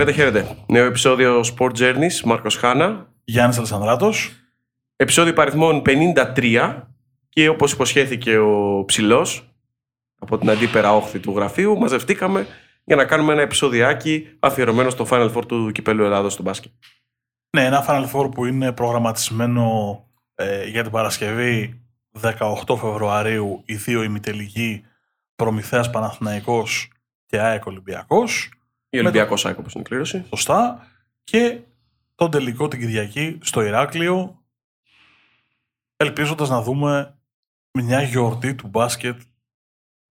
Χαίρετε, χαίρετε. Νέο επεισόδιο Sport Journeys, Μάρκος Χάνα. Γιάννης Αλεσανδράτος. Επεισόδιο παριθμών 53 και όπως υποσχέθηκε ο Ψηλός από την αντίπερα όχθη του γραφείου, μαζευτήκαμε για να κάνουμε ένα επεισοδιάκι αφιερωμένο στο Final Four του Κυπέλου Ελλάδος στο μπάσκετ. Ναι, ένα Final Four που είναι προγραμματισμένο ε, για την Παρασκευή 18 Φεβρουαρίου οι δύο ημιτελικοί Προμηθέας Παναθηναϊκός και ΑΕΚ Ολυμπιακός. Η Ολυμπιακός ΑΕΚ όπως είναι η κλήρωση. Σωστά. Και τον τελικό την Κυριακή στο Ηράκλειο ελπίζοντας να δούμε μια γιορτή του μπάσκετ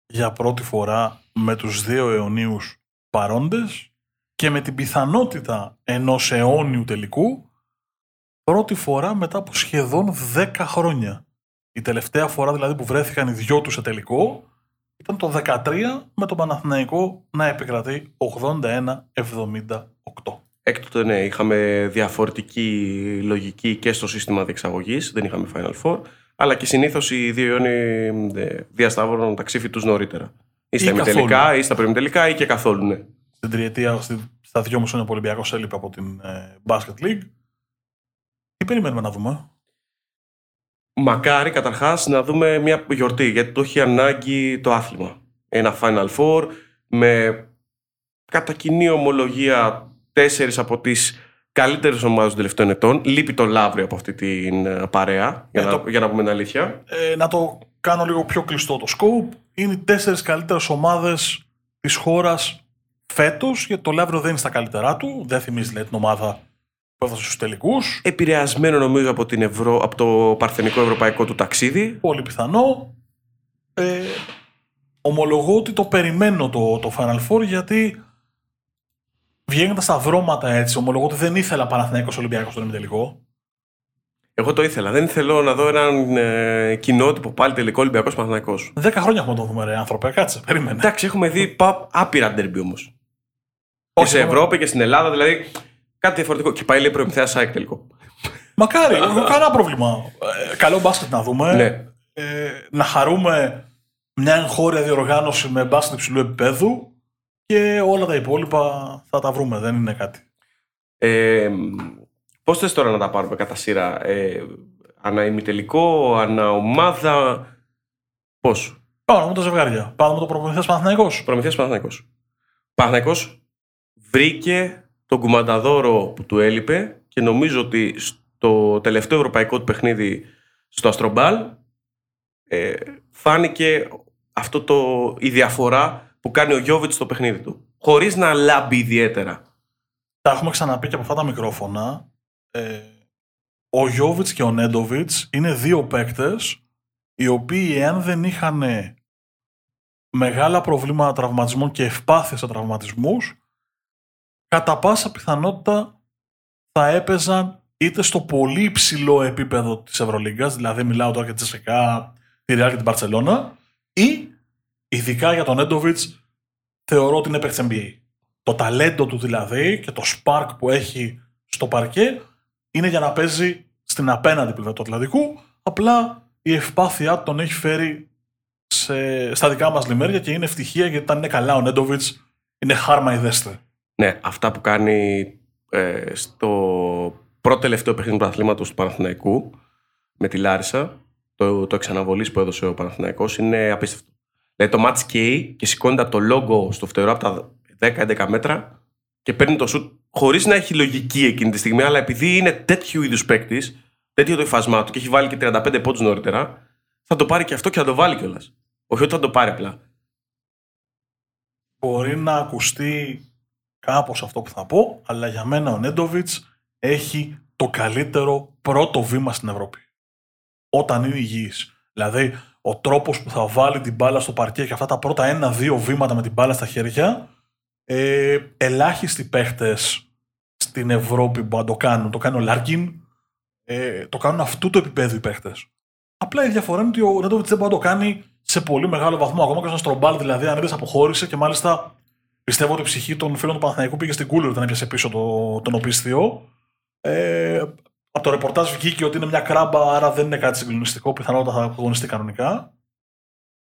για πρώτη φορά με τους δύο αιωνίους παρόντες και με την πιθανότητα ενός αιώνιου τελικού πρώτη φορά μετά από σχεδόν 10 χρόνια. Η τελευταία φορά δηλαδή που βρέθηκαν οι δυο τους σε τελικό ήταν το 13 με τον Παναθηναϊκό να επικρατεί 81-78. Έκτοτε ναι, είχαμε διαφορετική λογική και στο σύστημα διεξαγωγής, δεν είχαμε Final Four, αλλά και συνήθως οι δύο Ιόνιοι διασταύρωναν τα ξύφη τους νωρίτερα. Ή στα ημιτελικά, ή στα περιμετελικά, ή και καθόλου, ναι. Στην τριετία, στα δυο μου χρόνια που ο Ολυμπιακός έλειπε από την ε, Basket League. Τι περιμένουμε να δούμε; Μακάρι καταρχάς να δούμε μια γιορτή, γιατί το έχει ανάγκη το άθλημα. Ένα Final Four με κατά κοινή ομολογία τέσσερις από τις καλύτερες ομάδες των τελευταίων ετών. Λείπει το Λαύριο από αυτή την ε, παρέα, για, Ε, να, το- για να πούμε την αλήθεια. Ε, να το κάνω λίγο πιο κλειστό το scope. Είναι οι τέσσερις καλύτερες ομάδες της χώρας φέτος, γιατί το Λαύριο δεν είναι στα καλύτερά του. Δεν θυμίζει δηλαδή, την ομάδα που έφτασε στους τελικούς. Επηρεασμένο νομίζω από, την Ευρώ, από το παρθενικό ευρωπαϊκό του ταξίδι. Πολύ πιθανό. Ε, ομολογώ ότι το περιμένω το, το Final Four γιατί βγαίνοντα στα βρώματα έτσι, ομολογώ ότι δεν ήθελα Παναθηναϊκός Ολυμπιακός στον ημιτελικό. Εγώ το ήθελα. Δεν θέλω να δω έναν ε, κοινότυπο πάλι τελικό Ολυμπιακός Παναθυναϊκό. Δέκα χρόνια έχουμε να το δούμε, ρε άνθρωπε. Κάτσε, περίμενε. Εντάξει, έχουμε δει πα, άπειρα ντερμπι όμως. Και σε έχουμε- Ευρώπη και στην Ελλάδα, δηλαδή κάτι διαφορετικό. Και πάει λέει προμηθέα ΑΕΚ τελικό. Μακάρι, εγώ κανένα πρόβλημα. Ε, καλό μπάσκετ να δούμε. Ναι. Ε, να χαρούμε μια εγχώρια διοργάνωση με μπάσκετ υψηλού επίπεδου και όλα τα υπόλοιπα θα τα βρούμε. Δεν είναι κάτι. Ε, Πώς θες τώρα να τα πάρουμε κατά σειρά, ε, ανά ημιτελικό, ανά ομάδα; Πώς; Πάμε με τα ζευγάρια. Πάμε με το προπονητές Παναθηναϊκός. Προμηθέας Παναθυναϊκό. Παναθυναϊκό βρήκε τον κουμανταδόρο που του έλειπε και νομίζω ότι στο τελευταίο ευρωπαϊκό του παιχνίδι στο Αστρομπάλ ε, φάνηκε αυτό το, η διαφορά που κάνει ο Γιώβιτς στο παιχνίδι του. Χωρίς να λάμπει ιδιαίτερα. Τα έχουμε ξαναπεί και από αυτά τα μικρόφωνα. Ε, ο Γιώβιτς και ο Νέντοβιτς είναι δύο παίκτες οι οποίοι εάν δεν είχαν μεγάλα προβλήματα τραυματισμών και ευπάθεια σε τραυματισμούς κατά πάσα πιθανότητα θα έπαιζαν είτε στο πολύ υψηλό επίπεδο της Ευρωλίγκας, δηλαδή μιλάω τώρα για τη Τσεσεκά, τη Real και την Barcelona, ή ειδικά για τον Νέντοβιτς θεωρώ ότι είναι παίκτης NBA. Το ταλέντο του δηλαδή και το spark που έχει στο παρκέ είναι για να παίζει στην απέναντι πλευρά του Ατλαντικού. Απλά η ευπάθειά του τον έχει φέρει σε, στα δικά μας λιμέρια και είναι ευτυχία γιατί όταν είναι καλά ο Νέντοβιτς είναι χάρμα ιδέστε. Ναι, αυτά που κάνει ε, στο πρώτο τελευταίο παιχνίδι του αθλήματος του Παναθηναϊκού με τη Λάρισα, το, το εξαναβολής που έδωσε ο Παναθηναϊκός είναι απίστευτο. Δηλαδή το match καίει και σηκώνεται από το λόγο στο φτερό από τα 10-11 μέτρα και παίρνει το σουτ χωρίς να έχει λογική εκείνη τη στιγμή, αλλά επειδή είναι τέτοιου είδους παίκτης, τέτοιο το υφάσμά του και έχει βάλει και 35 πόντους νωρίτερα, θα το πάρει και αυτό και θα το βάλει κιόλας. Όχι ότι θα το πάρει απλά. Μπορεί να ακουστεί κάπως αυτό που θα πω, αλλά για μένα ο Νέντοβιτς έχει το καλύτερο πρώτο βήμα στην Ευρώπη. Όταν είναι υγιής. Δηλαδή, ο τρόπος που θα βάλει την μπάλα στο παρκέ και αυτά τα πρώτα ένα-δύο βήματα με την μπάλα στα χέρια, ε, ελάχιστοι παίχτες στην Ευρώπη που να το κάνουν. Το κάνει ο Λάρκιν, ε, το κάνουν αυτού του επίπεδου οι παίχτες. Απλά η διαφορά είναι ότι ο Νέντοβιτς δεν μπορεί να το κάνει σε πολύ μεγάλο βαθμό. Ακόμα και στον Στρομπάλ, δηλαδή, αν είδες αποχώρησε και μάλιστα πιστεύω ότι η ψυχή των φίλων του Παναθηναϊκού πήγε στην Κούλουρη όταν έπιασε πίσω το, τον οπίσθιο. Ε, από το ρεπορτάζ βγήκε ότι είναι μια κράμπα, άρα δεν είναι κάτι συγκλονιστικό. Πιθανότατα θα αγωνιστεί κανονικά.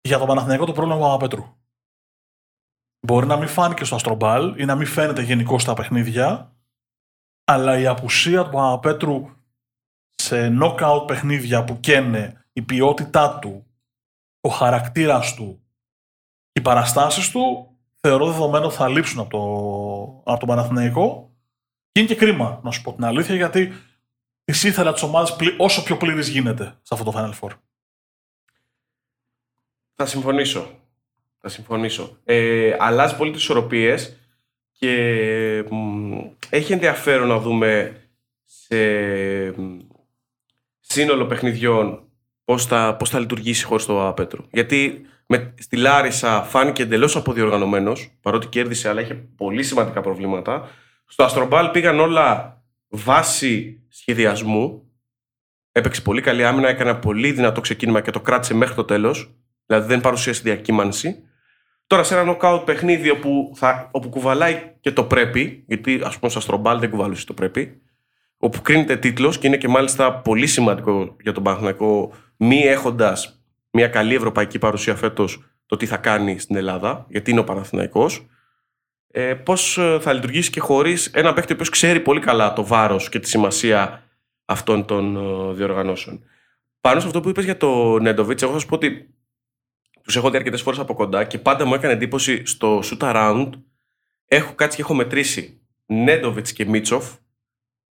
Για τον Παναθηναϊκό το πρόβλημα είναι ο Παπαπέτρου. Μπορεί να μην φάνηκε στο Αστρομπάλ ή να μην φαίνεται γενικώ στα παιχνίδια, αλλά η απουσία του Παπαπέτρου σε knockout παιχνίδια που καίνε η ποιότητά του, ο χαρακτήρας του, οι παραστάσεις του, θεωρώ δεδομένο θα λείψουν από, το, από τον Παναθηναϊκό και είναι και κρίμα, να σου πω την αλήθεια, γιατί τη ήθελα τη ομάδα όσο πιο πλήρης γίνεται σε αυτό το Final Four. Θα συμφωνήσω. Θα συμφωνήσω. Ε, αλλάζει πολύ τις ισορροπίες και έχει ενδιαφέρον να δούμε σε σύνολο παιχνιδιών πώς θα, πώς θα λειτουργήσει χωρίς το Πέτρου. Γιατί με, στη Λάρισα φάνηκε εντελώς αποδιοργανωμένος, παρότι κέρδισε αλλά είχε πολύ σημαντικά προβλήματα. Στο Αστρομπάλ πήγαν όλα βάση σχεδιασμού. Έπαιξε πολύ καλή άμυνα, έκανε ένα πολύ δυνατό ξεκίνημα και το κράτησε μέχρι το τέλος. Δηλαδή δεν παρουσίασε διακύμανση. Τώρα σε ένα knockout παιχνίδι όπου, θα, όπου κουβαλάει και το πρέπει, γιατί ας πούμε στο Αστρομπάλ δεν κουβαλούσε το πρέπει, όπου κρίνεται τίτλος και είναι και μάλιστα πολύ σημαντικό για τον Παναθηναϊκό, μη έχοντας μια καλή ευρωπαϊκή παρουσία φέτος το τι θα κάνει στην Ελλάδα, γιατί είναι ο Παναθηναϊκός ε, πώς ε, θα λειτουργήσει και χωρίς ένα παίκτη ο οποίος ξέρει πολύ καλά το βάρος και τη σημασία αυτών των ε, διοργανώσεων. Πάνω σε αυτό που είπες για το Νέντοβιτς, εγώ θα σου πω ότι τους έχω δει αρκετές φορές από κοντά και πάντα μου έκανε εντύπωση στο shoot around. Έχω κάτσει και έχω μετρήσει Νέντοβιτς και Μίτσοφ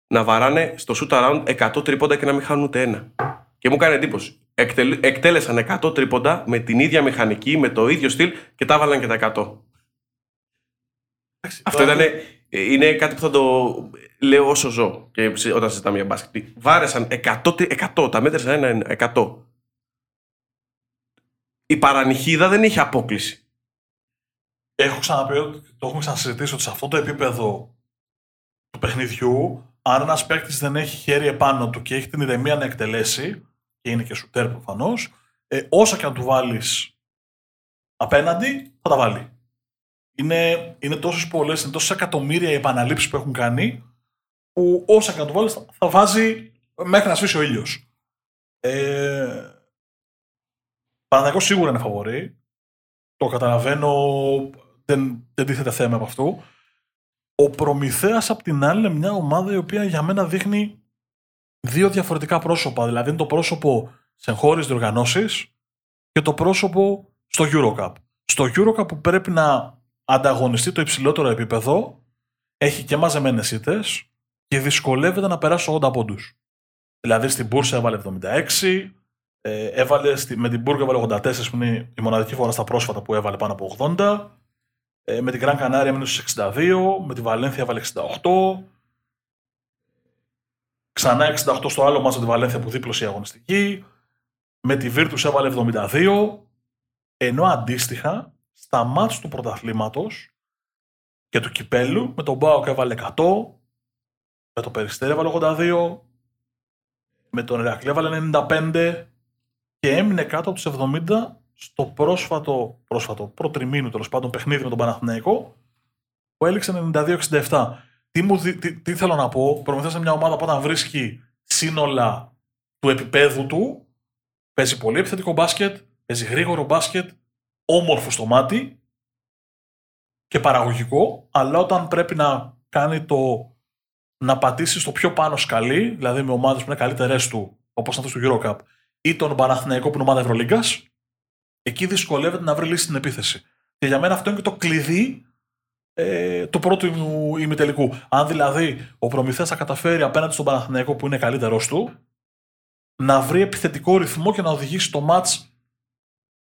να βαράνε στο shoot around 100 τρίποντα και να μην χάνουν ούτε ένα. Και μου έκανε εντύπωση. Εκτέλεσαν 100 τρίποντα με την ίδια μηχανική, με το ίδιο στυλ και τα έβαλαν και τα 100. Αυτό ήταν, είναι κάτι που θα το λέω όσο ζω και όταν συζητάμε για μπάσκετ. Βάρεσαν 100, 100 τα μέτρησαν ένα 100. Η παρανυχίδα δεν είχε απόκληση. Έχω ξαναπεί, το έχουμε ξανασυζητήσει ότι σε αυτό το επίπεδο του παιχνιδιού, αν ένας παίκτης δεν έχει χέρι επάνω του και έχει την ηρεμία να εκτελέσει, και είναι και σουτέρ προφανώς, ε, όσα και να του βάλεις απέναντι, θα τα βάλει είναι, είναι τόσες πολλές, είναι τόσες εκατομμύρια οι επαναλήψεις που έχουν κάνει, που όσα και να το βάλεις θα βάζει μέχρι να σβήσει ο ήλιος. Ε, σίγουρα είναι φαβορή. Το καταλαβαίνω, δεν, δεν τίθεται θέμα από αυτού. Ο Προμηθέας απ' την άλλη είναι μια ομάδα η οποία για μένα δείχνει δύο διαφορετικά πρόσωπα. Δηλαδή είναι το πρόσωπο σε εγχώριε διοργανώσεις και το πρόσωπο στο Eurocup. Στο Eurocup που πρέπει να ανταγωνιστεί το υψηλότερο επίπεδο, έχει και μαζεμένες ήττες και δυσκολεύεται να περάσει 80 πόντους. Δηλαδή στην Μπούρσα έβαλε 76, ε, έβαλε, με την Μπούργκ έβαλε 84, που είναι η μοναδική φορά στα πρόσφατα που έβαλε πάνω από 80. Ε, με την Γκραν Κανάρια έμεινε στους 62, με τη Βαλένθια έβαλε 68. Ξανά 68 στο άλλο μάτσο τη Βαλένθια που δίπλωσε η αγωνιστική. Με τη Βίρτου έβαλε 72. Ενώ αντίστοιχα στα μάτς του πρωταθλήματος και του κυπέλου με τον Μπάουκ έβαλε 100, με το Περιστέρι έβαλε 82, με τον Ερακλή έβαλε 95 και έμεινε κάτω από τους 70 στο πρόσφατο, πρόσφατο προτριμήνου τέλος πάντων παιχνίδι με τον Παναθηναϊκό που έληξε 92-67. Τι, μου, τι, τι, θέλω να πω, προμηθεία σε μια ομάδα που όταν βρίσκει σύνολα του επίπεδου του, παίζει πολύ επιθετικό μπάσκετ, παίζει γρήγορο μπάσκετ, όμορφο στο μάτι και παραγωγικό, αλλά όταν πρέπει να κάνει το να πατήσει στο πιο πάνω σκαλί, δηλαδή με ομάδες που είναι καλύτερες του, όπως αυτό του Eurocup, ή τον Παναθηναϊκό που είναι ομάδα Ευρωλίγκας, εκεί δυσκολεύεται να βρει λύση στην επίθεση. Και για μένα αυτό είναι και το κλειδί ε, του πρώτου ημιτελικού. Αν δηλαδή ο Προμηθέας θα καταφέρει απέναντι στον Παναθηναϊκό που είναι καλύτερό του, να βρει επιθετικό ρυθμό και να οδηγήσει το match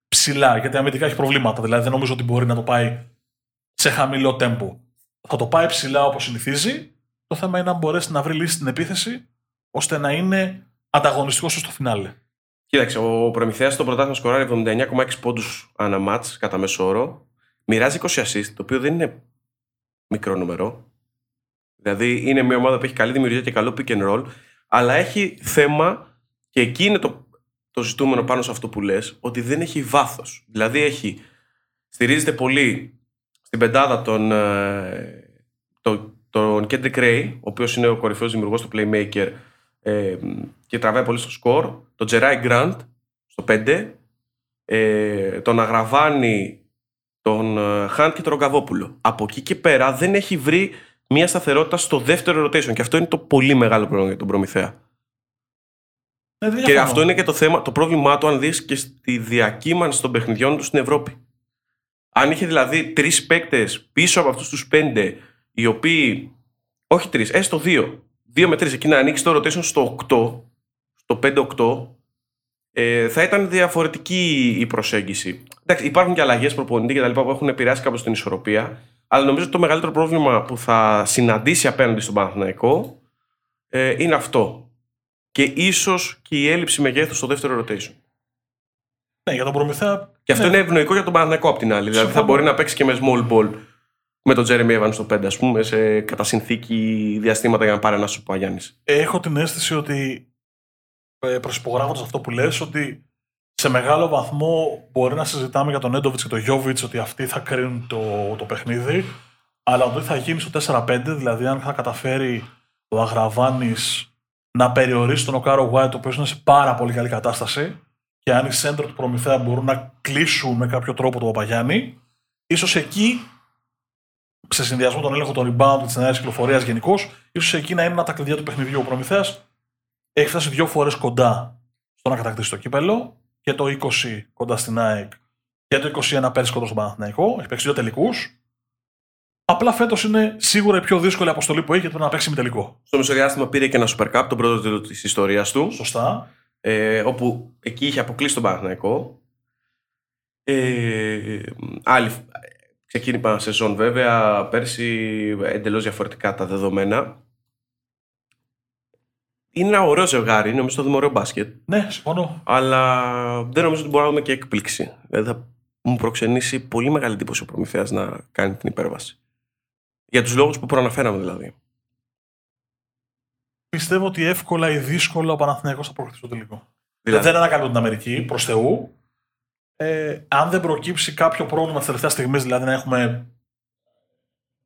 ψηλά, γιατί αμυντικά έχει προβλήματα. Δηλαδή δεν νομίζω ότι μπορεί να το πάει σε χαμηλό τέμπο. Θα το πάει ψηλά όπως συνηθίζει. Το θέμα είναι να μπορέσει να βρει λύση στην επίθεση ώστε να είναι ανταγωνιστικός στο φινάλε. Κοίταξε, ο Προμηθέας στο πρωτάθλημα σκοράρει 79,6 πόντους ανά μάτς κατά μέσο όρο. Μοιράζει 20 assist, το οποίο δεν είναι μικρό νούμερο. Δηλαδή είναι μια ομάδα που έχει καλή δημιουργία και καλό pick and roll, αλλά έχει θέμα και εκεί είναι το το ζητούμενο πάνω σε αυτό που λες, ότι δεν έχει βάθος. Δηλαδή έχει, στηρίζεται πολύ στην πεντάδα τον, ε, τον, τον Kendrick Ray, ο οποίος είναι ο κορυφαίος δημιουργός του Playmaker ε, και τραβάει πολύ στο σκορ, τον Jerai Grant στο 5, ε, τον Αγραβάνη τον ε, Χαντ και τον Ρογκαβόπουλο. Από εκεί και πέρα δεν έχει βρει μια σταθερότητα στο δεύτερο rotation. Και αυτό είναι το πολύ μεγάλο πρόβλημα για τον Προμηθέα. Ε, δεν Και διαφωνώ. αυτό είναι και το θέμα, το πρόβλημά του, αν δεις και στη διακύμανση των παιχνιδιών του στην Ευρώπη. Αν είχε δηλαδή τρεις παίκτες πίσω από αυτούς τους πέντε, οι οποίοι. Όχι τρεις, έστω δύο. Δύο με τρεις, εκεί να ανοίξει το rotation στο 8, στο 5-8, ε, θα ήταν διαφορετική η προσέγγιση. Εντάξει, υπάρχουν και αλλαγές προπονητή και τα λοιπά που έχουν επηρεάσει κάπως την ισορροπία. Αλλά νομίζω ότι το μεγαλύτερο πρόβλημα που θα συναντήσει απέναντι στον Παναθηναϊκό ε, είναι αυτό. Και ίσως και η έλλειψη μεγέθους στο δεύτερο rotation. Ναι, για τον Προμηθέα. Και αυτό ναι. είναι ευνοϊκό για τον Παναθηναϊκό απ' την άλλη. Δηλαδή θα Συμφωνώ. μπορεί να παίξει και με small ball με τον Jeremy Evans στο 5, ας πούμε, σε κατά συνθήκη διαστήματα για να πάρει ένα σου Παγιάννης. Έχω την αίσθηση ότι ε, προσυπογράφοντας αυτό που λες ότι σε μεγάλο βαθμό μπορεί να συζητάμε για τον Έντοβιτς και τον Γιώβιτς ότι αυτοί θα κρίνουν το, το παιχνίδι αλλά ότι θα γίνει στο 4-5 δηλαδή αν θα καταφέρει ο Αγραβάνης να περιορίσει τον Οκάρο White ο οποίος είναι σε πάρα πολύ καλή κατάσταση και αν οι σέντρο του Προμηθέα μπορούν να κλείσουν με κάποιο τρόπο τον Παπαγιάννη ίσως εκεί σε συνδυασμό με τον έλεγχο των rebound και της νέας κυκλοφορίας γενικώς, ίσως εκεί να είναι ένα τα κλειδιά του παιχνιδιού. Ο Προμηθέας έχει φτάσει δύο φορές κοντά στο να κατακτήσει το κύπελο και το 20 κοντά στην ΑΕΚ και το 21 πέρσι κοντά στον Παναθηναϊκό. Έχει παίξει δύο τελικούς. Απλά φέτος είναι σίγουρα η πιο δύσκολη αποστολή που έχει γιατί πρέπει να παίξει με τελικό. Στο μεσοδιάστημα πήρε και ένα Super Cup, τον πρώτο τίτλο της ιστορίας του. Σωστά. ε, όπου εκεί είχε αποκλείσει τον Παναθηναϊκό. Ε, άλλη ξεκίνημα σεζόν βέβαια, πέρσι εντελώς διαφορετικά τα δεδομένα. Είναι ένα ωραίο ζευγάρι, νομίζω το δούμε ωραίο μπάσκετ, Ναι, συμφωνώ. αλλά δεν νομίζω ότι μπορούμε να δούμε και έκπληξη. Δηλαδή θα μου προξενήσει πολύ μεγάλη εντύπωση ο Προμηθέας να κάνει την υπέρβαση. Για τους λόγους που προαναφέραμε δηλαδή. Πιστεύω ότι εύκολα ή δύσκολα ο Παναθηναϊκός θα προχωρήσει στο τελικό. δηλαδή Δεν ανακαλύπτω την Αμερική, προς Θεού. Ε, αν δεν προκύψει κάποιο πρόβλημα τη τελευταία στιγμή, δηλαδή να έχουμε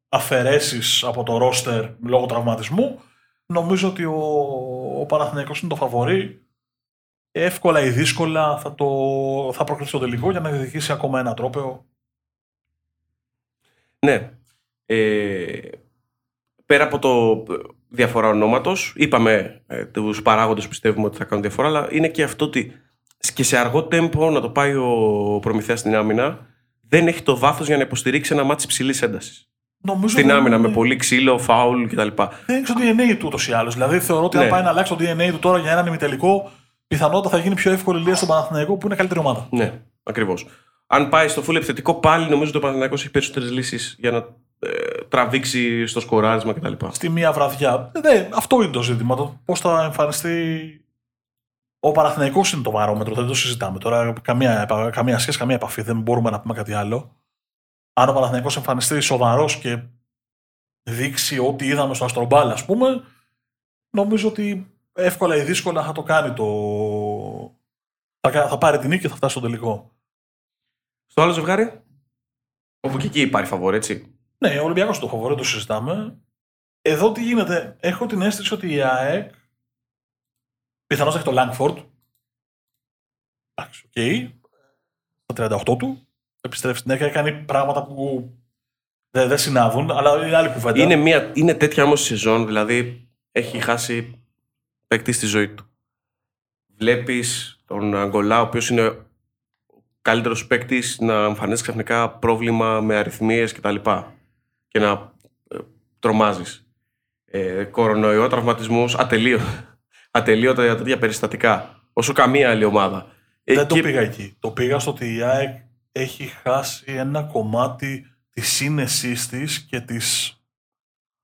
αφαιρέσεις από το ρόστερ λόγω τραυματισμού, νομίζω ότι ο, ο Παναθηναϊκός είναι το φαβορή. Εύκολα ή δύσκολα θα, το, θα προκριθεί στο τελικό για να διεκδικήσει ακόμα ένα τρόπαιο. Ναι. Ε, πέρα από το διαφορά ονόματος, είπαμε ε, τους παράγοντες που πιστεύουμε ότι θα κάνουν διαφορά, αλλά είναι και αυτό ότι και σε αργό τέμπο να το πάει ο Προμηθέας στην άμυνα, δεν έχει το βάθος για να υποστηρίξει ένα μάτι υψηλής έντασης. Νομίζω Στην δεν άμυνα, είναι- με πολύ ξύλο, φάουλ κτλ. Δεν έχει το DNA του ούτως ή άλλως. Δηλαδή θεωρώ ότι Ναι. αν πάει να αλλάξει το DNA του τώρα για έναν ημιτελικό, πιθανότατα θα γίνει πιο εύκολη λύση στον Παναθηναϊκό που είναι καλύτερη ομάδα. Ναι, ακριβώς. Αν πάει στο full επιθετικό, πάλι νομίζω ότι ο Παναθηναϊκός έχει περισσότερες λύσεις για να ε, τραβήξει στο σκοράρισμα κτλ. στη μία βραδιά. Ε, ναι, αυτό είναι το ζήτημα. Το πώς θα εμφανιστεί. Ο Παναθηναϊκός είναι το βαρόμετρο, δεν το συζητάμε τώρα. Καμία, επα- καμία σχέση, καμία επαφή. Δεν μπορούμε να πούμε κάτι άλλο. Αν ο Παναθηναϊκός εμφανιστεί σοβαρός και δείξει ό,τι είδαμε στο Αστρομπάλ, ας πούμε, νομίζω ότι εύκολα ή δύσκολα θα το κάνει το. Θα, κα- θα πάρει την νίκη και θα φτάσει στο τελικό. Στο άλλο ζευγάρι, όπου και εκεί υπάρχει φαβόρ, έτσι. Ναι, ο Ολυμπιακός το φαβορί, το συζητάμε. Εδώ τι γίνεται, έχω την αίσθηση ότι η ΑΕΚ πιθανώς έχει το Λάγκφορντ. Εντάξει, οκ. Στα 38 του. Επιστρέφει στην ΑΕΚ, έκανε πράγματα που δεν, δεν συνάδουν, αλλά είναι άλλη κουβέντα. Είναι, μια, είναι τέτοια όμως σεζόν, δηλαδή έχει χάσει παίκτη στη ζωή του. Βλέπεις τον Αγκολά, ο οποίος είναι ο καλύτερος παίκτης, να εμφανίζεις ξαφνικά πρόβλημα με αριθμίες κτλ. Και να ε, τρομάζεις. Ε, κορονοϊό, τραυματισμούς, ατελείω. Ατελείωτα τέτοια περιστατικά. Όσο καμία άλλη ομάδα. δεν Εκεί- το πήγα εκεί. Το πήγα στο ότι η ΑΕΚ έχει χάσει ένα κομμάτι της σύνεσής της και της.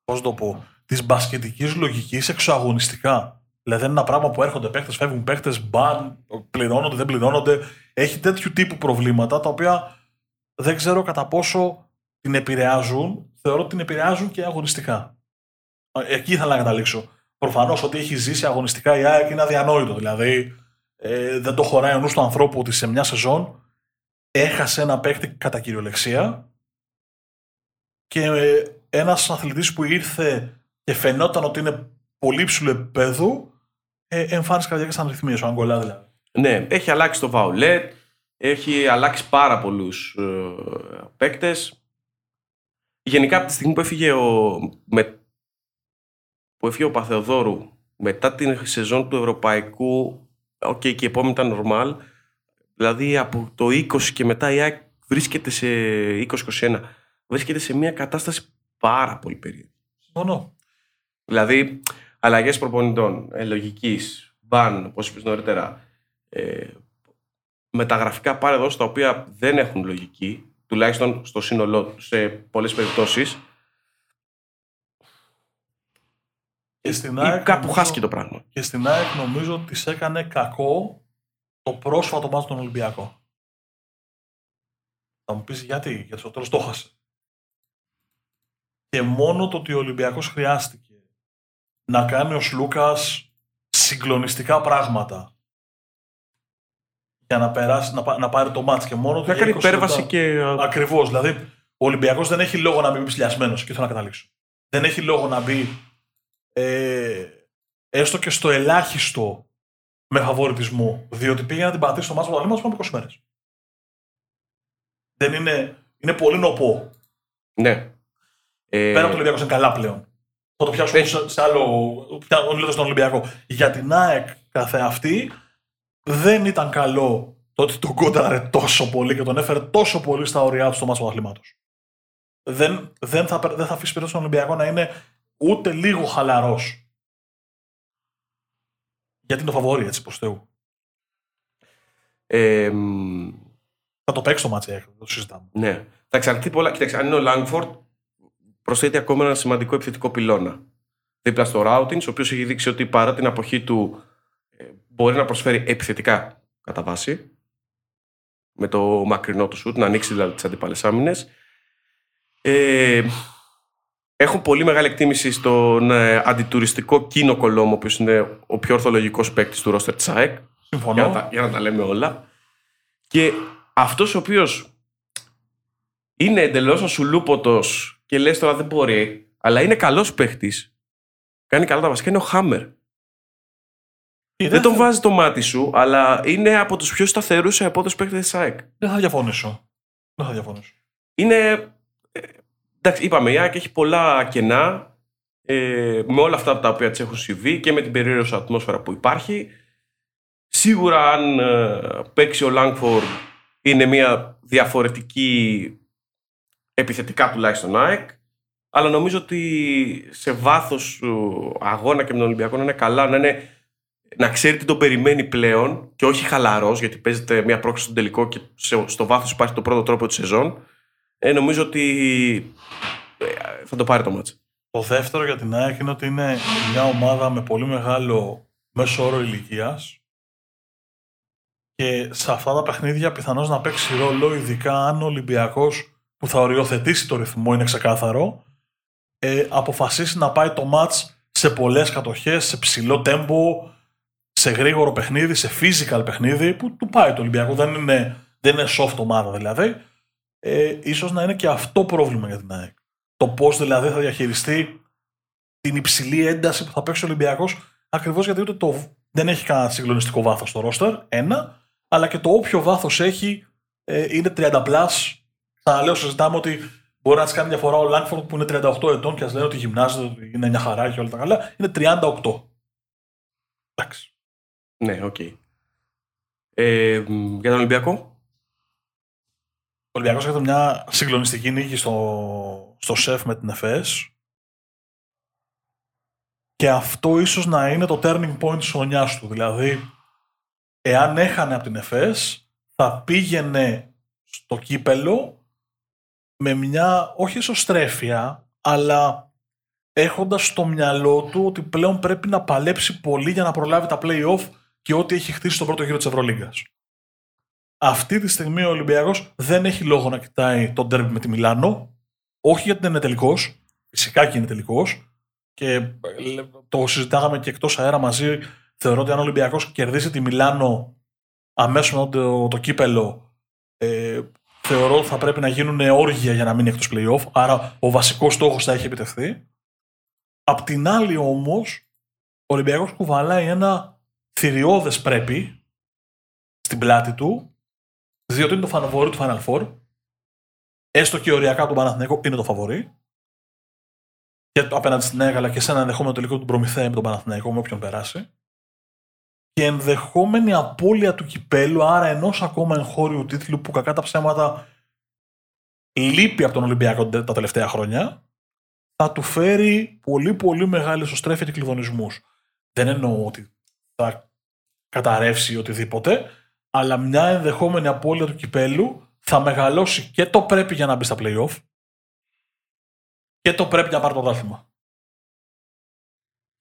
Πώς να το πω. Της μπασκετικής λογικής εξωαγωνιστικά. Δηλαδή είναι ένα πράγμα που έρχονται παίχτε, φεύγουν παίχτε, μπαν, πληρώνονται, δεν πληρώνονται. Έχει τέτοιου τύπου προβλήματα τα οποία δεν ξέρω κατά πόσο την επηρεάζουν. Θεωρώ ότι την επηρεάζουν και αγωνιστικά. Ε, Εκεί ήθελα να καταλήξω. Προφανώς ότι έχει ζήσει αγωνιστικά η ΑΕΚ είναι αδιανόητο. Δηλαδή ε, δεν το χωράει ο νους του ανθρώπου ότι σε μια σεζόν έχασε ένα παίκτη κατά κυριολεξία και ε, ένας αθλητής που ήρθε και φαινόταν ότι είναι πολύ ψηλού επίπεδου ε, εμφάνισε καρδιακές αναρρυθμίες, ο Αγκολά δηλαδή. Ναι, έχει αλλάξει το βαουλέτ. Έχει αλλάξει πάρα πολλούς ε, παίκτες. Γενικά από τη στιγμή που έφυγε ο, με, που έφυγε ο Παθεοδόρου μετά την σεζόν του Ευρωπαϊκού, οκ, okay, και η επόμενη ήταν normal, δηλαδή από το 20 και μετά η ΑΕΚ βρίσκεται σε 20-21, βρίσκεται σε μια κατάσταση πάρα πολύ περίεργη. Συμφωνώ. Δηλαδή, αλλαγές προπονητών, ε, λογικής, μπαν, όπως είπες νωρίτερα, ε, μεταγραφικά πάρα εδώ τα οποία δεν έχουν λογική, τουλάχιστον στο σύνολό σε πολλές περιπτώσεις. Και στην ΑΕΚ, κάπου νομίζω, χάσκει το πράγμα. Και στην ΑΕΚ νομίζω ότι τη έκανε κακό το πρόσφατο μάτι των Ολυμπιακό. Θα μου πεις γιατί, γιατί στο τέλος το χάσε. Και μόνο το ότι ο Ολυμπιακός χρειάστηκε να κάνει ο Σλούκας συγκλονιστικά πράγματα για να, περάσει, να, να πάρει το μάτς και μόνο του. Έκανε υπέρβαση και. Ακριβώς. Δηλαδή, ο Ολυμπιακός δεν έχει λόγο να μπει ψηλιασμένος και θέλω να καταλήξω. Δεν έχει λόγο να μπει ε, έστω και στο ελάχιστο με φαβορητισμό, διότι πήγε να την πατήσει το μάτς από τα από 20 μέρες. Δεν είναι, είναι πολύ νοπό. Ναι. Ε... Πέρα από το Ολυμπιακό είναι καλά πλέον. Θα το πιάσουμε σε, σε άλλο. Μιλώντα στον Ολυμπιακό. Για την ΑΕΚ καθεαυτή δεν ήταν καλό το ότι τον κόντραρε τόσο πολύ και τον έφερε τόσο πολύ στα ωριά του στο μάτσο αθλήματος. Δεν, δεν, θα, δεν θα αφήσει περίπτωση τον Ολυμπιακό να είναι ούτε λίγο χαλαρός. Γιατί είναι το φαβόρι, έτσι προς Θεού. Ε, θα το παίξει το μάτσο, το συζητάμε. Ναι. Θα εξαρτηθεί πολλά. Κοιτάξτε, αν είναι ο Λάγκφορντ, προσθέτει ακόμα ένα σημαντικό επιθετικό πυλώνα. Δίπλα στο Ράουτινς, ο οποίος έχει δείξει ότι παρά την αποχή του ε, μπορεί να προσφέρει επιθετικά κατά βάση. Με το μακρινό του σουτ, να ανοίξει δηλαδή τις αντίπαλε άμυνες. Ε, έχω πολύ μεγάλη εκτίμηση στον ε, αντιτουριστικό Κίνο Κολόμο, ο οποίος είναι ο πιο ορθολογικός παίκτης του Ρόστερ Τσάεκ. Συμφωνώ. Για να, τα, για να τα λέμε όλα. Και αυτός ο οποίος είναι εντελώς ασουλούποτος και λες τώρα δεν μπορεί, αλλά είναι καλός παίχτη. Κάνει καλά τα βασικά, είναι ο Χάμερ. Δεν τον βάζει το μάτι σου, αλλά είναι από τους πιο σταθερούς επόδου παίχτε της ΑΕΚ. Δεν θα διαφωνήσω. Δεν θα διαφωνήσω. Είναι. Ε, εντάξει, είπαμε, η ΑΕΚ έχει πολλά κενά ε, με όλα αυτά τα οποία της έχουν συμβεί και με την περίεργη ατμόσφαιρα που υπάρχει. Σίγουρα, αν ε, παίξει ο Λάγκφορντ, είναι μια διαφορετική επιθετικά τουλάχιστον ΑΕΚ. Αλλά νομίζω ότι σε βάθος αγώνα και με τον Ολυμπιακό να είναι καλά, να, είναι, να ξέρει τι τον περιμένει πλέον και όχι χαλαρός, γιατί παίζεται μια πρόκληση στον τελικό και στο βάθος υπάρχει το πρώτο τρόπο της σεζόν. Ε, νομίζω ότι ε, θα το πάρει το μάτς. Το δεύτερο για την ΑΕΚ είναι ότι είναι μια ομάδα με πολύ μεγάλο μέσο όρο ηλικίας. Και σε αυτά τα παιχνίδια πιθανώς να παίξει ρόλο, ειδικά αν ο Ολυμπιακός που θα οριοθετήσει το ρυθμό, είναι ξεκάθαρο, ε, αποφασίσει να πάει το μάτς σε πολλές κατοχές, σε ψηλό τέμπο, σε γρήγορο παιχνίδι, σε physical παιχνίδι, που του πάει το Ολυμπιακό. Δεν είναι, δεν είναι soft ομάδα δηλαδή. Ε, ίσως να είναι και αυτό πρόβλημα για την ΑΕΚ. Το πώς δηλαδή θα διαχειριστεί την υψηλή ένταση που θα παίξει ο Ολυμπιακός, ακριβώς γιατί ούτε το, δεν έχει κανένα συγκλονιστικό βάθος στο ρόστερ, ένα, αλλά και το όποιο βάθος έχει ε, είναι 30 plus λέω, συζητάμε ότι μπορεί να της κάνει διαφορά ο Λάγκφορντ που είναι 38 ετών και ας λένε ότι γυμνάζεται, ότι είναι μια χαρά και όλα τα καλά. Είναι 38. Εντάξει. Ναι, OK. Okay. Ε, για τον Ολυμπιακό; Ο Ολυμπιακός έκανε μια συγκλονιστική νίκη στο, στο ΣΕΦ με την ΕΦΕΣ. Και αυτό ίσως να είναι το turning point της χρονιάς του. Δηλαδή, εάν έχανε από την ΕΦΕΣ, θα πήγαινε στο κύπελο με μια όχι ισοστρέφεια, αλλά έχοντας στο μυαλό του ότι πλέον πρέπει να παλέψει πολύ για να προλάβει τα play-off και ό,τι έχει χτίσει στον πρώτο γύρο της Ευρωλίγκας. Αυτή τη στιγμή ο Ολυμπιακός δεν έχει λόγο να κοιτάει τον τέρμι με τη Μιλάνο, όχι γιατί δεν είναι τελικός, φυσικά και είναι τελικός, και το συζητάγαμε και εκτός αέρα μαζί, θεωρώ ότι αν ο Ολυμπιακός κερδίσει τη Μιλάνο αμέσως μετά το, το κύπελο, ε, θεωρώ ότι θα πρέπει να γίνουν όργια για να μείνει εκτός playoff. Άρα ο βασικός στόχος θα έχει επιτευχθεί. Απ' την άλλη όμως, ο Ολυμπιακός κουβαλάει ένα θηριώδες πρέπει στην πλάτη του, Διότι είναι το φαβορή του Final Four. Έστω και οριακά του Παναθηναϊκό είναι το φαβορή. Και απέναντι στην Έγαλα και σε ένα ενδεχόμενο τελικό του Προμηθέα με τον Παναθηναϊκό, με όποιον περάσει. Και ενδεχόμενη απώλεια του κυπέλου, άρα ενός ακόμα εγχώριου τίτλου που κακά τα ψέματα λείπει από τον Ολυμπιακό τα τελευταία χρόνια, θα του φέρει πολύ πολύ μεγάλη ισοστρέφεια και κλειδονισμούς. Δεν εννοώ ότι θα καταρρεύσει οτιδήποτε, αλλά μια ενδεχόμενη απώλεια του κυπέλου θα μεγαλώσει και το πρέπει για να μπει στα playoff και το πρέπει να πάρει το δάθημα.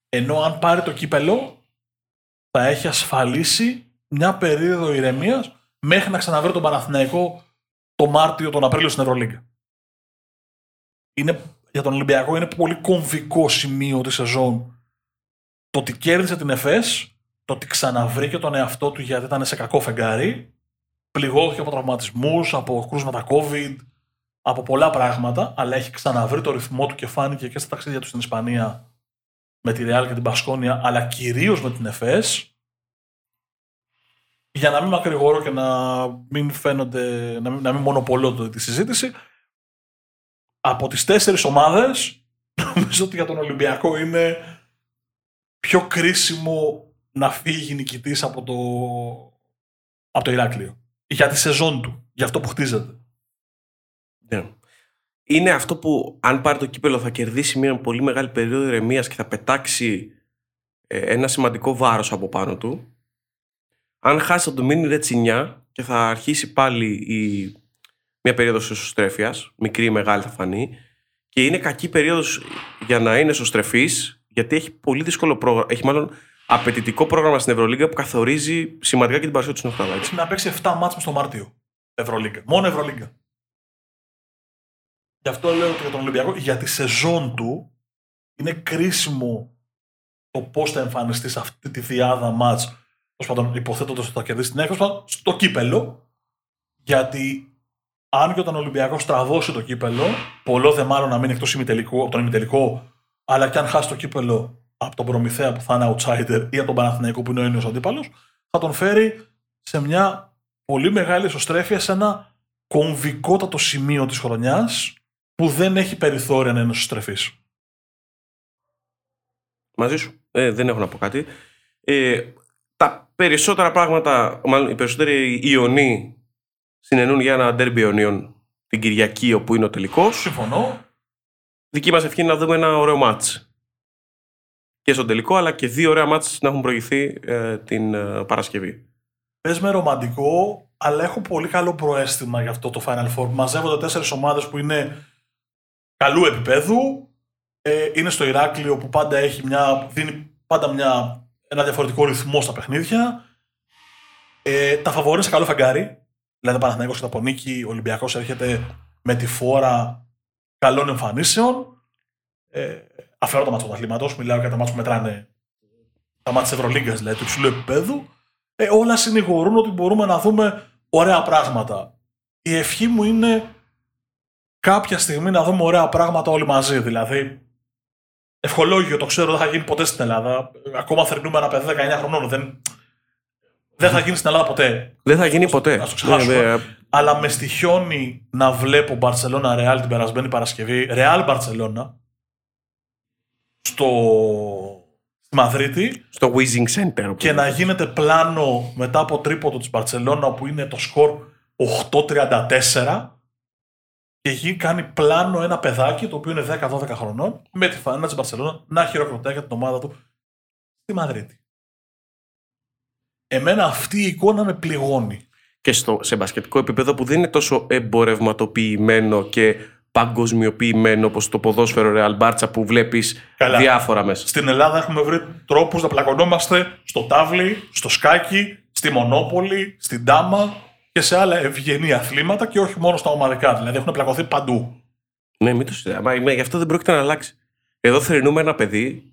Ενώ αν πάρει το κύπελο, θα έχει ασφαλίσει μια περίοδο ηρεμίας μέχρι να ξαναβρει τον Παναθηναϊκό το Μάρτιο, τον Απρίλιο στην Ευρωλίγκα. Είναι, για τον Ολυμπιακό είναι πολύ κομβικό σημείο της σεζόν το ότι κέρδισε την ΕΦΕΣ, το ότι ξαναβρήκε τον εαυτό του γιατί ήταν σε κακό φεγγάρι, πληγώθηκε από τραυματισμούς, από κρούσματα COVID, από πολλά πράγματα, αλλά έχει ξαναβρει το ρυθμό του και φάνηκε και στα ταξίδια του στην Ισπανία με τη Ρεάλ και την Πασκόνια, αλλά κυρίως με την ΕΦΕΣ. Για να μην μακρηγορώ και να μην φαίνονται, να μην, να μην μονοπολώ τη συζήτηση, από τις τέσσερις ομάδες, νομίζω ότι για τον Ολυμπιακό είναι πιο κρίσιμο να φύγει νικητής από το, από το Ηράκλειο. Για τη σεζόν του, για αυτό που χτίζεται. Ναι. Είναι αυτό που αν πάρει το κύπελο θα κερδίσει μια πολύ μεγάλη περίοδο ηρεμίας και θα πετάξει ε, ένα σημαντικό βάρος από πάνω του. Αν χάσει θα του μείνει ρετσινιά και θα αρχίσει πάλι η, μια περίοδος εσωστρέφειας, μικρή ή μεγάλη θα φανεί και είναι κακή περίοδος για να είναι εσωστρεφής γιατί έχει πολύ δύσκολο πρόγραμμα, έχει μάλλον απαιτητικό πρόγραμμα στην Ευρωλίγκα που καθορίζει σημαντικά και την παρουσία του στην Οχτάδα. Έχει να παίξει 7 μάτς στο Μάρτιο. Ευρωλίγκα. Μόνο Ευρωλίγκα. Γι' αυτό λέω ότι για τον Ολυμπιακό, για τη σεζόν του, είναι κρίσιμο το πώς θα εμφανιστεί σε αυτή τη διάδα μάτς. Τέλος πάντων, υποθέτοντας ότι θα κερδίσει την έκδοση, στο κύπελο. Γιατί αν και όταν ο Ολυμπιακός τραβώσει το κύπελο, πολλό δε μάλλον να μείνει εκτός από τον ημιτελικό, αλλά και αν χάσει το κύπελο από τον Προμηθέα που θα είναι outsider ή από τον Παναθηναϊκό που είναι ο έννοιο αντίπαλος, θα τον φέρει σε μια πολύ μεγάλη ισοστρέφεια σε ένα κομβικότατο σημείο της χρονιάς που δεν έχει περιθώρια να είναι στρεφή. Μαζί σου. Ε, δεν έχω να πω κάτι. Ε, τα περισσότερα πράγματα, μάλλον οι περισσότεροι Ιωνοί συνενούν για ένα ντέρμπι Ιωνίων την Κυριακή όπου είναι ο τελικός. Συμφωνώ. Δική μας ευχή είναι να δούμε ένα ωραίο μάτς και στον τελικό, αλλά και δύο ωραία μάτς να έχουν προηγηθεί ε, την ε, Παρασκευή. Πες με ρομαντικό, αλλά έχω πολύ καλό προέστημα για αυτό το Final Four. Μαζεύονται τέσσερις ομάδες που είναι καλού επίπεδου. Ε, είναι στο Ηράκλειο που πάντα έχει μια, δίνει πάντα μια, ένα διαφορετικό ρυθμό στα παιχνίδια. Ε, τα φαβορείς σε καλό φεγγάρι. Δηλαδή, Παναθηναϊκός και τα Πονίκη, ο Ολυμπιακός έρχεται με τη φόρα καλών εμφανίσεων. Ε, αφαιρώ τα μάτια του αθλήματος, μιλάω για τα μάτια που μετράνε τα μάτια της Ευρωλίγκας, δηλαδή του υψηλού επίπεδου. Ε, όλα συνηγορούν ότι μπορούμε να δούμε ωραία πράγματα. Η ευχή μου είναι κάποια στιγμή να δούμε ωραία πράγματα όλοι μαζί. Δηλαδή, ευχολόγιο, το ξέρω, δεν θα γίνει ποτέ στην Ελλάδα. Ακόμα θερνούμε ένα παιδί 19 χρονών. Δεν, δεν θα γίνει στην Ελλάδα ποτέ. Δεν θα γίνει ποτέ. Να το ξεχάσουμε. Ναι, ναι. Αλλά με στοιχιώνει να βλέπω Μπαρσελόνα Ρεάλ την περασμένη Παρασκευή. Ρεάλ Μπαρσελόνα. Στο... Στη Μαδρίτη. Στο Wizing Center. Και να γίνεται πλάνο μετά από τρίποτο της Μπαρσελόνα που είναι το σκορ 8-34 και εκεί κάνει πλάνο ένα παιδάκι το οποίο είναι 10-12 χρονών με τη φανέλα της Μπαρσελόνα να χειροκροτάει για την ομάδα του στη Μαδρίτη. Εμένα αυτή η εικόνα με πληγώνει. Και στο, σε μπασκετικό επίπεδο που δεν είναι τόσο εμπορευματοποιημένο και παγκοσμιοποιημένο όπως το ποδόσφαιρο Real Barça που βλέπεις διάφορα μέσα. Στην Ελλάδα έχουμε βρει τρόπους να πλακωνόμαστε στο τάβλι, στο σκάκι, στη Μονόπολη, στην Τάμα και σε άλλα ευγενή αθλήματα και όχι μόνο στα ομαδικά. Δηλαδή έχουν πλακωθεί παντού. Ναι, μην το συζητάμε. Γι' αυτό δεν πρόκειται να αλλάξει. Εδώ θερινούμε ένα παιδί.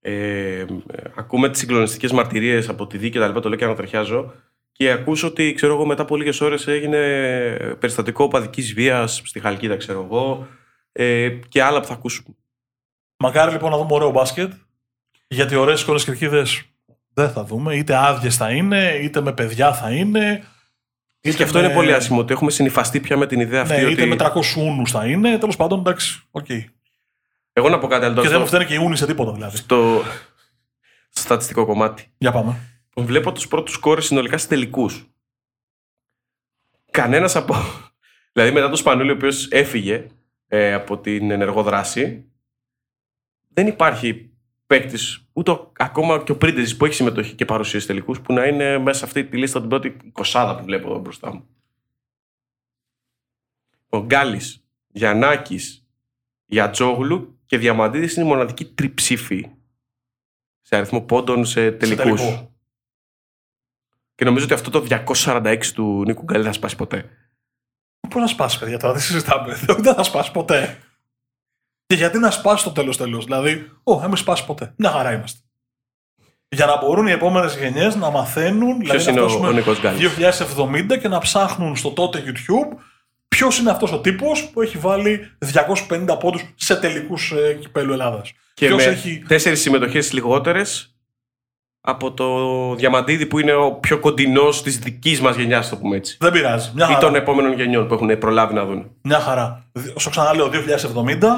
Ε, ακούμε τις συγκλονιστικές μαρτυρίες από τη δίκη και τα λοιπά. Το λέω και ανατριχιάζω. Και ακούσω ότι ξέρω εγώ, μετά από λίγες ώρες έγινε περιστατικό παδική βίας στη Χαλκίδα, ξέρω εγώ. Ε, και άλλα που θα ακούσουμε. Μακάρι λοιπόν να δούμε ωραίο μπάσκετ. Γιατί ωραίες εικόνε κερκίδε δεν θα δούμε. Είτε άδειες θα είναι, είτε με παιδιά θα είναι. Και αυτό είναι πολύ άσχημο ότι έχουμε συνυφαστεί πια με την ιδέα αυτή. Ναι, ότι... είτε με 300 ούνους θα είναι, τέλος πάντων εντάξει. Okay. Εγώ να πω κάτι άλλο. Και στο- δεν μου φταίνε και οι ούνοι σε τίποτα δηλαδή. στο... στο στατιστικό κομμάτι. Για πάμε. Βλέπω τους πρώτους κόρες συνολικά σε τελικούς. Κανένας από. δηλαδή μετά το Σπανούλη, ο οποίος έφυγε ε, από την ενεργό δράση, δεν υπάρχει παίκτης, ούτε ο- ακόμα και ο Πρίντεζης που έχει συμμετοχή και παρουσία στου τελικούς, που να είναι μέσα σε αυτή τη λίστα την πρώτη κοσάδα που βλέπω εδώ μπροστά μου. Ο Γκάλης, Γιαννάκης, Γιατζόγλου και Διαμαντίδης είναι η μοναδική τριψήφοι σε αριθμό πόντων σε Σε τελικούς. Τελικό. Και νομίζω ότι αυτό το 246 του Νίκου Γκάλη δεν θα σπάσει ποτέ. Πού να σπάσει, παιδιά, τώρα δεν συζητάμε. Δεν θα σπάσει ποτέ. Και γιατί να σπάσει το τέλος τέλο. Δηλαδή, Ω, εμεί σπάσει ποτέ. Μια χαρά είμαστε. Για να μπορούν οι επόμενες γενιές να μαθαίνουν. Ποιος δηλαδή είναι να ο, φτάσουμε ο Νίκος Γκάλης; 2070 και να ψάχνουν στο τότε YouTube ποιος είναι αυτός ο τύπος που έχει βάλει 250 πόντους σε τελικούς ε, κυπέλου Ελλάδας. Και Ποιος με έχει. τέσσερις συμμετοχές λιγότερες από το Διαμαντίδη που είναι ο πιο κοντινός της δικής μας γενιάς, το πούμε έτσι. Δεν πειράζει. Μια Ή χαρά. των επόμενων γενιών που έχουν προλάβει να δουν. Μια χαρά. Όσο ξαναλέω, 2070,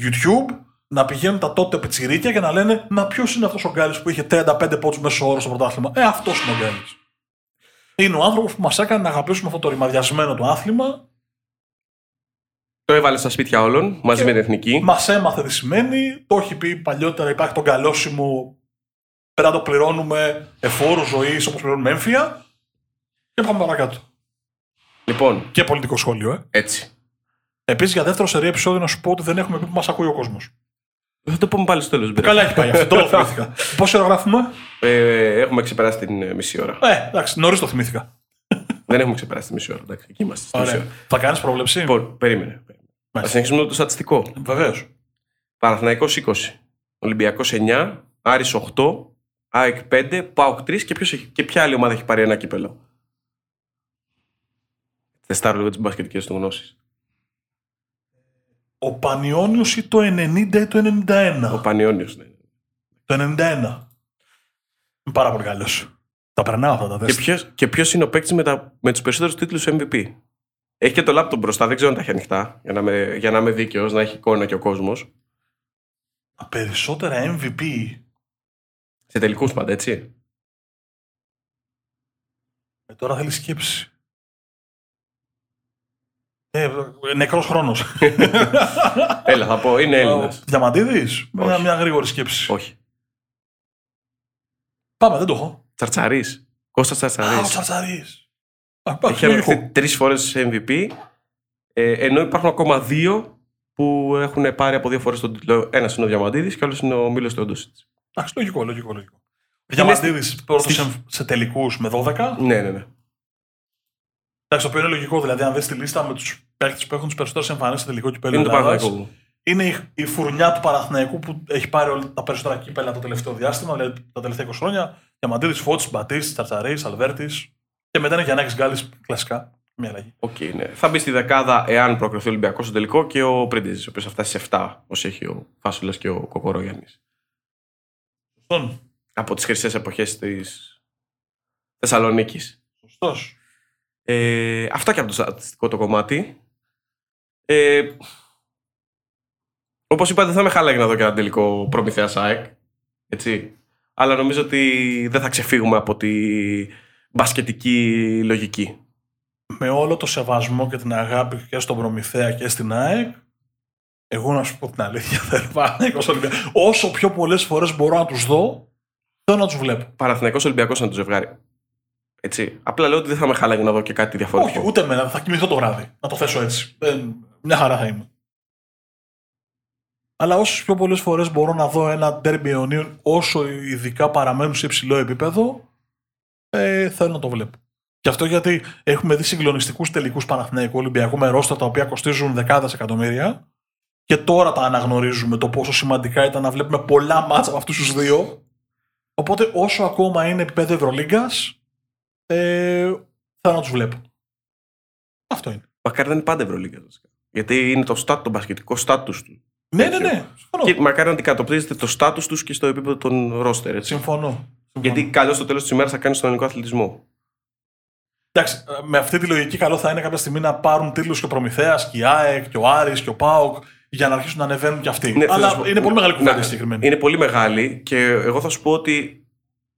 YouTube, να πηγαίνουν τα τότε πιτσιρίκια και να λένε Μα ποιος είναι αυτός ο Γκάλης που είχε 35 πόντους μέσω όρο στο πρωτάθλημα; Ε, αυτός είναι ο Γκάλης. Είναι ο άνθρωπος που μας έκανε να αγαπήσουμε αυτό το ρημαδιασμένο το άθλημα, Το έβαλε στα σπίτια όλων μαζί με την εθνική. μας έμαθε τι σημαίνει, το έχει πει παλιότερα, υπάρχει το γκαλόσιμο, πέρα το πληρώνουμε εφόρου ζωής όπως πληρώνουμε έμφυα. Και πάμε παρακάτω. Λοιπόν, Και πολιτικό σχόλιο, ε. έτσι. Επίσης, για δεύτερο σερή επεισόδιο να σου πω ότι δεν έχουμε πει που μας ακούει ο κόσμος. Θα το πούμε πάλι στο τέλος. Καλά έχει πάει αυτό. Τώρα το θυμήθηκα. Πόση ώρα γράφουμε; Ε, έχουμε ξεπεράσει την ε, μισή ώρα. Ε, εντάξει, νωρίς το θυμήθηκα. Δεν έχουμε ξεπεράσει τη μισή ώρα. Εντάξει, εκεί είμαστε. στη μισή Ωραία. ώρα. Θα κάνεις πρόβλεψη; Λοιπόν, περίμενε. Θα Μάλιστα. συνεχίσουμε με το στατιστικό. Βεβαίως. Παναθηναϊκός 20, Ολυμπιακός 9, Άρης 8, ΑΕΚ 5, ΠΑΟΚ 3 και, ποιος έχει, και ποια άλλη ομάδα έχει πάρει ένα κύπελο. Τεστάρω λίγο τις μπασκετικές του γνώσεις. Ο Πανιόνιος ή το 90 ή το 91. Ο Πανιόνιος, ναι. Το 91. Είναι πάρα πολύ καλός. Τα περνάω αυτά τα Και τεστ. ποιος, και ποιος είναι ο παίκτης με, τα- με τους περισσότερους τίτλους MVP. Έχει και το λάπτοπ μπροστά, δεν ξέρω αν τα έχει ανοιχτά, για να είμαι, για να είμαι δίκαιος, να έχει εικόνα και ο κόσμος. Τα περισσότερα MVP. Σε τελικούς πάντα, έτσι. Ε, τώρα θέλεις σκέψη. Ε, νεκρός χρόνος. Έλα, θα πω, είναι Έλληνας. Διαμαντίδης; Μια, Όχι. μια γρήγορη σκέψη. Όχι. Πάμε, δεν το έχω. Τσαρτσαρής. Κώστας Α, ο Τσαρτσαρής. Τσαρτσαρής. Α, εντάξει, Έχει λογικό. ανοιχτεί τρεις φορές MVP, ε, ενώ υπάρχουν ακόμα δύο που έχουν πάρει από δύο φορές τον τίτλο. Ένας είναι ο Διαμαντίδης και άλλος είναι ο Μίλος Τεόντοσιτ. Εντάξει, λογικό, λογικό, λογικό. Είναι Διαμαντίδης πρώτος στη- σε, σε τελικούς με 12. Ναι, ναι, ναι. Εντάξει, το οποίο είναι λογικό. Δηλαδή, αν δεις τη λίστα με τους παίκτες που έχουν τι περισσότερες εμφανίσεις σε τελικό κυπέλο Είναι το Ελλάδας, Παναγιακό μου. είναι η, η φουρνιά του Παναθηναϊκού που έχει πάρει όλα τα περισσότερα κύπελα το τελευταίο διάστημα, δηλαδή τα τελευταία 20 χρόνια. Διαμαντίδη, Φώτση, Μπατίστης, Τσαρτσαρής, Αλβέρτης. Και μετά είναι Γιαννάκη Γκάλης, κλασικά. Μια αλλαγή. Οκ, ναι. Θα μπει στη δεκάδα εάν προκριθεί ο Ολυμπιακός στο τελικό και ο Πρίντεζη, ο οποίος θα φτάσει σε 7, όσο έχει ο Φάσουλα και ο Κοκορό Γιάννη. Σωστόν. Από τις χρυσές εποχές της Θεσσαλονίκης. Σωστός. Ε, αυτά και από το στατιστικό το κομμάτι. Ε, Όπως είπα, δεν θα με χάλαγε να δω και ένα τελικό προμηθείας ΑΕΚ. Έτσι. Αλλά νομίζω ότι δεν θα ξεφύγουμε από τη μπασκετική λογική. Με όλο το σεβασμό και την αγάπη και στον Προμηθέα και στην ΑΕΚ, εγώ να σου πω την αλήθεια, θέλω Παναθηναϊκός Ολυμπιακός. Όσο πιο πολλές φορές μπορώ να τους δω, θέλω να τους βλέπω. Παναθηναϊκός Ολυμπιακός είναι το ζευγάρι. Έτσι. Απλά λέω ότι δεν θα με χάλαγε να δω και κάτι διαφορετικό. Όχι, ούτε εμένα. Θα κοιμηθώ το βράδυ. Να το θέσω έτσι. Ε, μια χαρά θα είμαι. Αλλά όσες πιο πολλές φορές μπορώ να δω ένα ντέρμπι αιωνίων, όσο ειδικά παραμένουν σε υψηλό επίπεδο, ε, θέλω να το βλέπω. Γι' αυτό γιατί έχουμε δει συγκλονιστικούς τελικούς Παναθηναϊκού Ολυμπιακού με ρόστα τα οποία κοστίζουν δεκάδες εκατομμύρια και τώρα τα αναγνωρίζουμε το πόσο σημαντικά ήταν να βλέπουμε πολλά μάτσα από αυτούς τους δύο. Οπότε όσο ακόμα είναι επίπεδο Ευρωλίγκας, ε, θέλω να τους βλέπω. Αυτό είναι. Μακάρι να είναι πάντα Ευρωλίγκα. βασικά. Γιατί είναι το στάτ, το μπασκετικό στάτους του. Ναι, ναι, ναι. Συμφωνώ. Και μακάρι να αντικατοπτρίζεται το στάτους τους και στο επίπεδο των ρόστερ. Έτσι. Συμφωνώ. Συμφωνώ. Γιατί καλώ στο τέλος της ημέρας θα κάνει τον ελληνικό αθλητισμό. Εντάξει, με αυτή τη λογική, καλό θα είναι κάποια στιγμή να πάρουν τίτλους και ο Προμηθέας και η ΑΕΚ και ο Άρης και ο ΠΑΟΚ για να αρχίσουν να ανεβαίνουν κι αυτοί. Ναι, θέλω να Αλλά σου πω- είναι πολύ μεγάλη κουβέντα Ναι, συγκεκριμένη. Είναι πολύ μεγάλη και εγώ θα σου πω ότι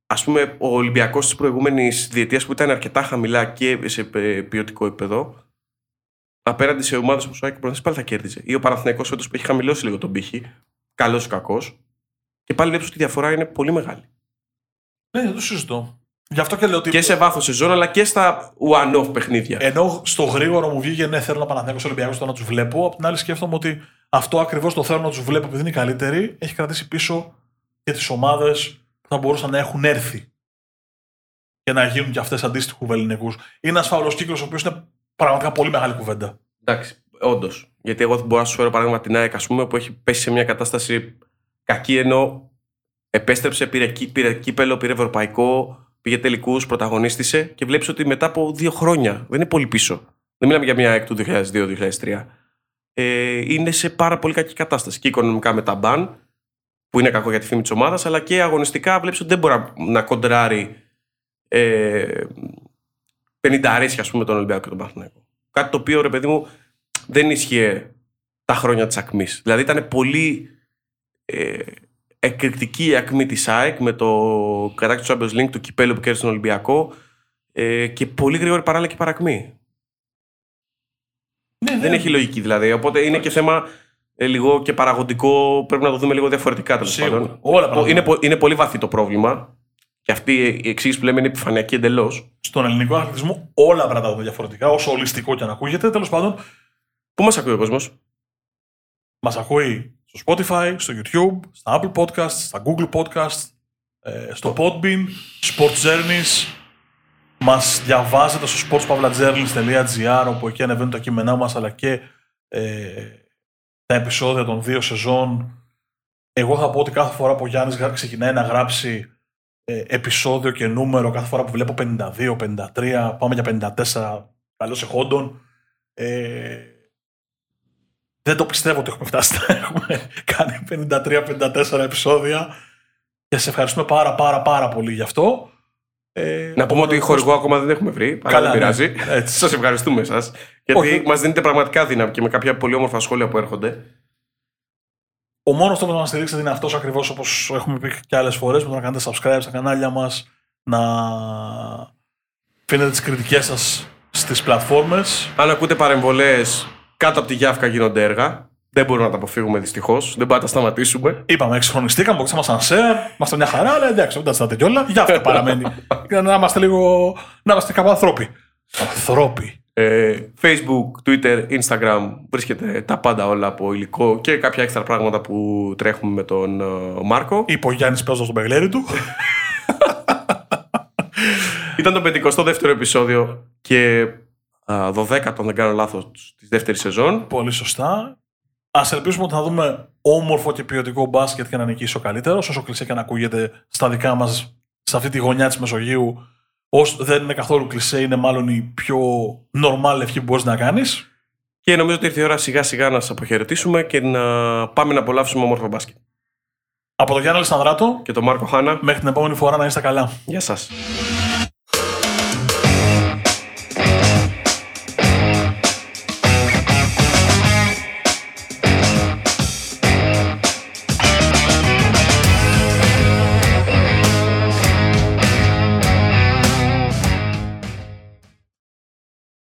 ας πούμε ο Ολυμπιακός της προηγούμενης διετίας που ήταν αρκετά χαμηλά και σε πε- ποιοτικό επίπεδο απέναντι σε ομάδες όπως ο Άκη Προνθές πάλι θα κέρδιζε. Ή ο Παναθηναϊκός φέτος που έχει χαμηλώσει λίγο τον πύχη, καλός ή κακός και πάλι βλέπεις ότι η διαφορά είναι πολύ μεγάλη. Ναι, δεν το συζητώ. Γι' αυτό και λέω ότι. Και σε βάθος σεζόν αλλά και στα one-off παιχνίδια. Ενώ στο γρήγορο μου βγήκε ναι, θέλω να Παναθηναϊκός Ολυμπιακός το να τους βλέπω. Απ' την άλλη σκέφτομαι ότι αυτό ακριβώς το θέλω να του βλέπω επειδή είναι οι καλύτεροι. Έχει κρατήσει πίσω και τις ομάδες που θα μπορούσαν να έχουν έρθει. Και να γίνουν και αυτές αντίστοιχου βεληνικούς. Είναι ένας φαύλος κύκλος ο οποίος είναι πραγματικά πολύ μεγάλη κουβέντα. Εντάξει, όντως. Γιατί εγώ μπορώ να σου φέρω παράδειγμα την ΑΕΚ, ας πούμε, που έχει πέσει σε μια κατάσταση κακή ενώ επέστρεψε, πήρε, κύ- πήρε κύπελο, πήρε ευρωπαϊκό, πήγε τελικούς, πρωταγωνίστησε και βλέπεις ότι μετά από δύο χρόνια, δεν είναι πολύ πίσω. Δεν μιλάμε για μια ΑΕΚ του 2002-2003. Ε, είναι σε πάρα πολύ κακή κατάσταση. Και οικονομικά με τα μπαν, που είναι κακό για τη φήμη της ομάδας, αλλά και αγωνιστικά βλέπεις ότι δεν μπορεί να- να κοντράρει ε, 50 αρέσια, ας πούμε, τον Ολυμπιακό και τον Παναθηναϊκό. Κάτι το οποίο, ρε παιδί μου, δεν ίσχυε τα χρόνια της ακμής. Δηλαδή ήταν πολύ ε, εκρηκτική η ακμή της ΑΕΚ με το κατάκτηση του Champions League, του κυπέλου που κέρδισε τον Ολυμπιακό ε, και πολύ γρήγορη παράλληλα και παρακμή. Ναι, Δεν έχει λογική δηλαδή. Οπότε είναι και θέμα ε, λίγο και παραγωγικό. Πρέπει να το δούμε λίγο διαφορετικά τέλος Σίγουρα. πάντων. Όλα τα είναι, πο- είναι πολύ βαθύ το πρόβλημα. Και αυτή η εξήγηση που λέμε είναι επιφανειακή εντελώς. Στον ελληνικό αθλητισμό όλα πρέπει να τα δούμε διαφορετικά, όσο ολιστικό και αν ακούγεται. Τέλος πάντων, Πού μας ακούει ο κόσμος, Μας ακούει στο Spotify, στο YouTube, στα Apple Podcasts, στα Google Podcasts, ε, στο Podbean, Sports Journeys. Μας διαβάζετε στο sportspavlajourneys.gr όπου εκεί ανεβαίνουν τα κείμενά μας αλλά και ε, τα επεισόδια των δύο σεζόν. Εγώ θα πω ότι κάθε φορά που ο Γιάννης γρα- ξεκινάει να γράψει ε, επεισόδιο και νούμερο, κάθε φορά που βλέπω 52, 53, πάμε για 54, καλώς εχόντων, ε, δεν το πιστεύω ότι έχουμε φτάσει να έχουμε κάνει 53-54 επεισόδια και σε ευχαριστούμε πάρα πάρα πάρα πολύ γι' αυτό. Ε, Να πούμε ότι χορηγό ακόμα δεν έχουμε βρει. Αλλά Καλά, δεν ναι. πειράζει. Έτσι. Σας ευχαριστούμε εσά. Γιατί Όχι. μας δίνετε πραγματικά δύναμη και με κάποια πολύ όμορφα σχόλια που έρχονται. Ο μόνος τρόπος να μας στηρίξετε είναι αυτός ακριβώς όπως έχουμε πει και άλλες φορές, με το να κάνετε subscribe στα κανάλια μας, να αφήνετε τις κριτικές σας στις πλατφόρμες. Αν ακούτε παρεμβολές κάτω από τη Γιάφκα γίνονται έργα. Δεν μπορούμε να τα αποφύγουμε δυστυχώς. Δεν μπορούμε να τα σταματήσουμε. Είπαμε, εξυγχρονιστήκαμε, αποκτήσαμε σαν share, είμαστε μια χαρά, αλλά εντάξει, δεν τα στάτε κιόλα. Για αυτό παραμένει. Για να είμαστε λίγο. να είμαστε κάπου ανθρώποι. Ανθρώποι. Ε, Facebook, Twitter, Instagram βρίσκεται τα πάντα όλα από υλικό και κάποια έξτρα πράγματα που τρέχουμε με τον ε, Μάρκο. Είπε ο Γιάννης παίζοντα τον παιγλέρι του. Ήταν το 52ο επεισόδιο και α, 12ο, αν δεν κάνω λάθος, της δεύτερης σεζόν. Πολύ σωστά. Α ελπίσουμε ότι θα δούμε όμορφο και ποιοτικό μπάσκετ και να νικήσει ο καλύτερος, όσο κλεισέ και να ακούγεται στα δικά μας, σε αυτή τη γωνιά της Μεσογείου. Ως δεν είναι καθόλου κλεισέ, είναι μάλλον η πιο normal ευχή που μπορείς να κάνεις. Και νομίζω ότι ήρθε η ώρα σιγά σιγά να σας αποχαιρετήσουμε και να πάμε να απολαύσουμε όμορφο μπάσκετ. Από τον Γιάννη Αλεσανδράτο, Και τον Μάρκο Χάνα, μέχρι την επόμενη φορά να είστε καλά. γεια σας.